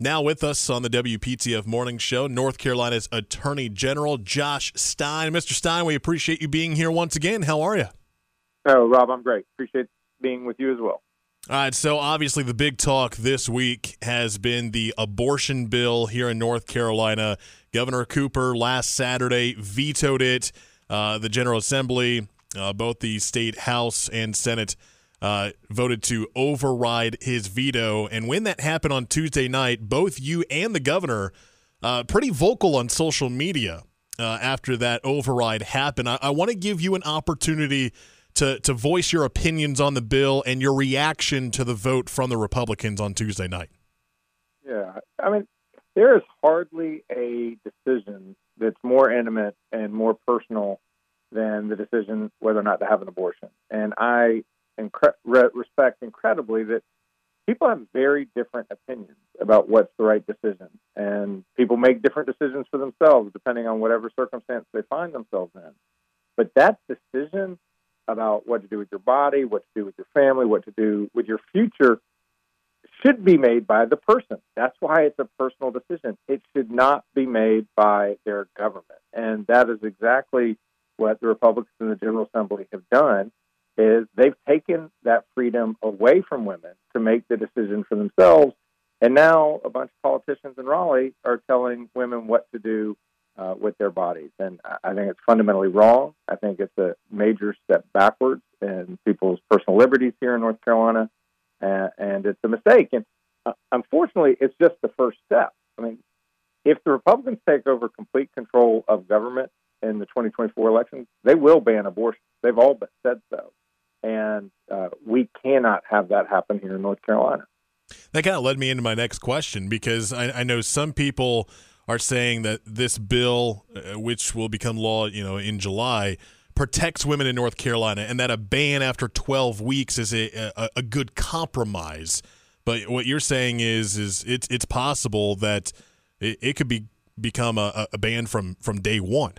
Now with us on the WPTF Morning Show, North Carolina's Attorney General Josh Stein. Mr. Stein, we appreciate you being here once again. How are you? Oh, Rob, I'm great. Appreciate being with you as well. All right, so obviously the big talk this week has been the abortion bill here in North Carolina. Governor Cooper last Saturday vetoed it. Uh, the General Assembly, uh, both the state House and Senate uh, voted to override his veto. And when that happened on Tuesday night, both you and the governor uh, pretty vocal on social media uh, after that override happened. I, I want to give you an opportunity to to voice your opinions on the bill and your reaction to the vote from the Republicans on Tuesday night. Yeah, I mean, there is hardly a decision that's more intimate and more personal than the decision whether or not to have an abortion. And I incre- respect incredibly that people have very different opinions about what's the right decision, and people make different decisions for themselves depending on whatever circumstance they find themselves in. But that decision about what to do with your body, what to do with your family, what to do with your future should be made by the person. That's why it's a personal decision. It should not be made by their government. And that is exactly what the Republicans in the General Assembly have done is they've taken that freedom away from women to make the decision for themselves. And now a bunch of politicians in Raleigh are telling women what to do uh, with their bodies. And I think it's fundamentally wrong. I think it's a major step backwards in people's personal liberties here in North Carolina. Uh, and it's a mistake. And uh, unfortunately, it's just the first step. I mean, if the Republicans take over complete control of government in the 2024 elections, they will ban abortion. They've all but said so and uh, we cannot have that happen here in North Carolina. That kind of led me into my next question because I, I know some people are saying that this bill, uh, which will become law, you know, in July, protects women in North Carolina, and that a ban after 12 weeks is a, a, a good compromise. But what you're saying is, is it's it's possible that it, it could be become a, a ban from from day one.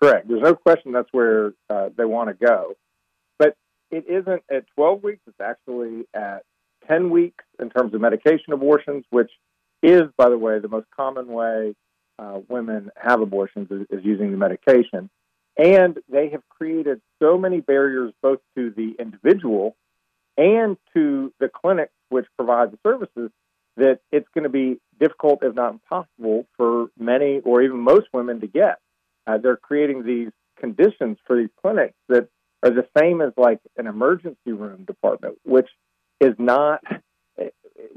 Correct. There's no question that's where uh, they want to go it isn't at 12 weeks. It's actually at 10 weeks in terms of medication abortions, which is, by the way, the most common way uh, women have abortions is, is using the medication. And they have created so many barriers both to the individual and to the clinics which provide the services that it's going to be difficult, if not impossible, for many or even most women to get. Uh, they're creating these conditions for these clinics that are the same as like an emergency room department, which is not,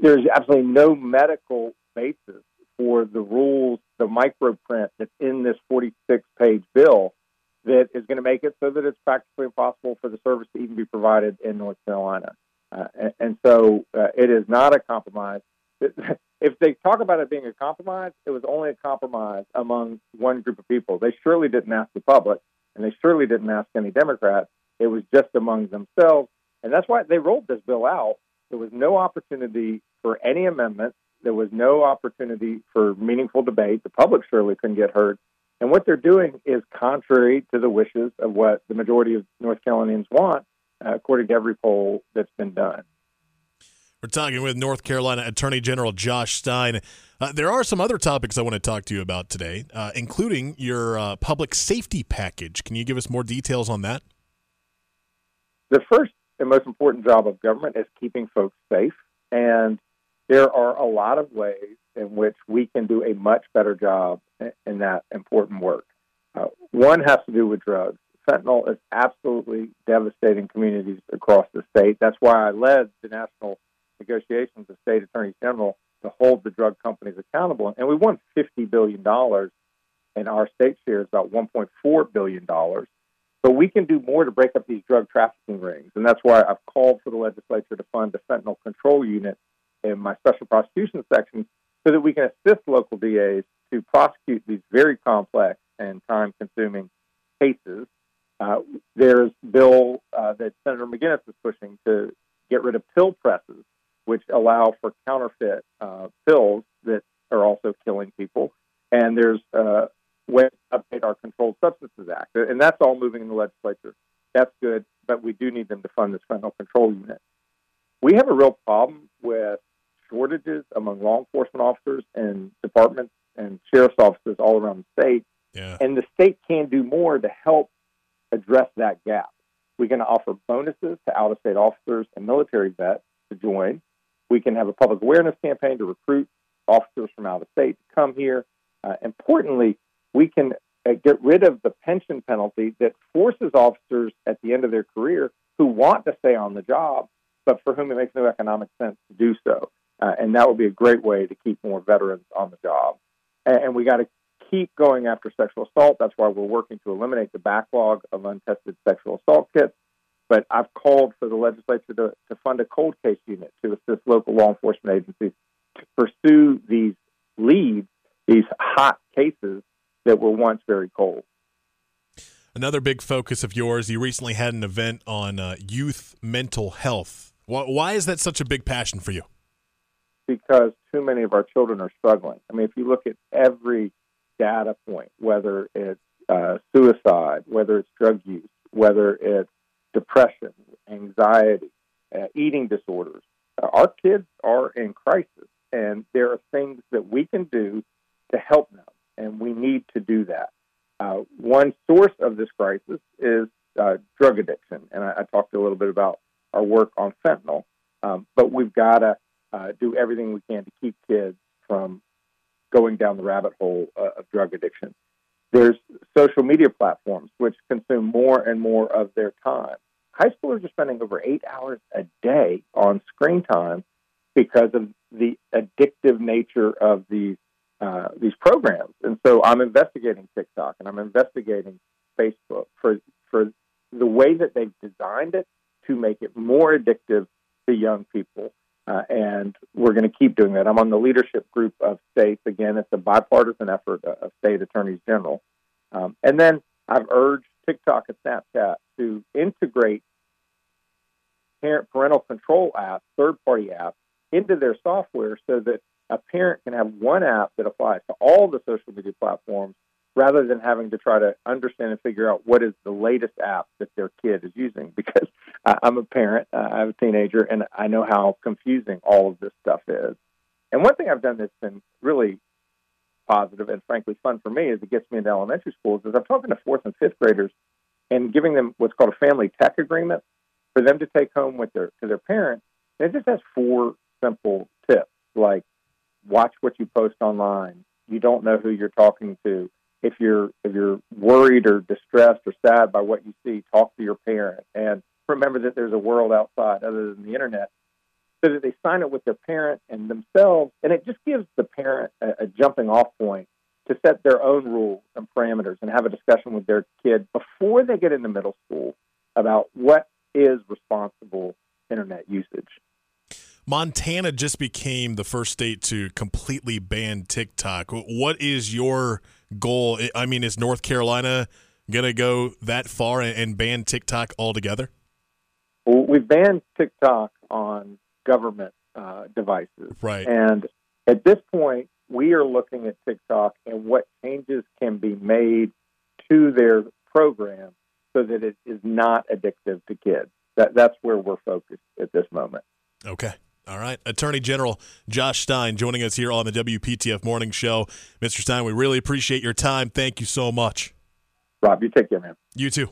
there's absolutely no medical basis for the rules, the microprint that's in this 46 page bill that is going to make it so that it's practically impossible for the service to even be provided in North Carolina. Uh, and, and, so uh, it is not a compromise. If they talk about it being a compromise, it was only a compromise among one group of people. They surely didn't ask the public, and they surely didn't ask any Democrats. It was just among themselves. And that's why they rolled this bill out. There was no opportunity for any amendments. There was no opportunity for meaningful debate. The public surely couldn't get heard. And what they're doing is contrary to the wishes of what the majority of North Carolinians want, uh, according to every poll that's been done. We're talking with North Carolina Attorney General Josh Stein. Uh, there are some other topics I want to talk to you about today, uh, including your uh, public safety package. Can you give us more details on that? The first and most important job of government is keeping folks safe. And there are a lot of ways in which we can do a much better job in that important work. Uh, one has to do with drugs. Fentanyl is absolutely devastating communities across the state. That's why I led the national negotiations of state attorneys general to hold the drug companies accountable. And we won $50 billion, and our state share is about $1.4 billion. But we can do more to break up these drug trafficking rings. And that's why I've called for the legislature to fund a fentanyl control unit in my special prosecution section so that we can assist local DAs to prosecute these very complex and time consuming cases. Uh, there's bill uh, that Senator McInnis is pushing to get rid of pill presses, which allow for counterfeit uh, pills that are also killing people. And there's uh, way to update our Controlled Substances Act. And that's all moving in the legislature. That's good, but we do need them to fund this fentanyl control unit. We have a real problem with shortages among law enforcement officers and departments and sheriff's offices all around the state. Yeah. And the state can do more to help address that gap. We're going to offer bonuses to out of state officers and military vets to join. We can have a public awareness campaign to recruit officers from out of state to come here. Uh, importantly, we can uh, get rid of the pension penalty that forces officers at the end of their career who want to stay on the job, but for whom it makes no economic sense to do so. Uh, and that would be a great way to keep more veterans on the job. And, and we got to keep going after sexual assault. That's why we're working to eliminate the backlog of untested sexual assault kits. But I've called for the legislature to, to fund a cold case unit to assist local law enforcement agencies to pursue these leads, these hot cases that were once very cold. Another big focus of yours, you recently had an event on uh, youth mental health. Why, why is that such a big passion for you? Because too many of our children are struggling. I mean, if you look at every data point, whether it's uh, suicide, whether it's drug use, whether it's depression, anxiety, uh, eating disorders, uh, our kids are in crisis, and there are things that we can do to help them, and we need to do that. Uh, one source of this crisis is uh, drug addiction, and I, I, talked a little bit about our work on fentanyl, um, but we've got to uh, do everything we can to keep kids from going down the rabbit hole uh, of drug addiction. There's social media platforms which consume more and more of their time. High schoolers are spending over eight hours a day on screen time because of the addictive nature of these uh, these programs. And so I'm investigating TikTok and I'm investigating Facebook for for the way that they've designed it to make it more addictive to young people uh, and we're going to keep doing that. I'm on the leadership group of states. Again, it's a bipartisan effort of state attorneys general. Um, and then I've urged TikTok and Snapchat to integrate parent parental control apps, third party apps, into their software so that a parent can have one app that applies to all the social media platforms rather than having to try to understand and figure out what is the latest app that their kid is using. Because I'm a parent, uh, I have a teenager, and I know how confusing all of this stuff is. And one thing I've done that's been really positive and frankly fun for me is it gets me into elementary schools is I'm talking to fourth and fifth graders and giving them what's called a family tech agreement for them to take home with their to their parents. And it just has four simple tips like watch what you post online. You don't know who you're talking to if you're if you're worried or distressed or sad by what you see, talk to your parent and remember that there's a world outside other than the internet. So that they sign it with their parent and themselves, and it just gives the parent a, a jumping off point to set their own rules and parameters and have a discussion with their kid before they get into middle school about what is responsible internet usage. Montana just became the first state to completely ban TikTok. What is your goal? I mean, is North Carolina going to go that far and ban TikTok altogether? Well, we've banned TikTok on government uh, devices. Right. And at this point, we are looking at TikTok and what changes can be made to their program so that it is not addictive to kids. That, that's where we're focused at this moment. Okay. All right. Attorney General Josh Stein joining us here on the WPTF Morning Show. Mr. Stein, we really appreciate your time. Thank you so much. Rob, you take care, man. You too.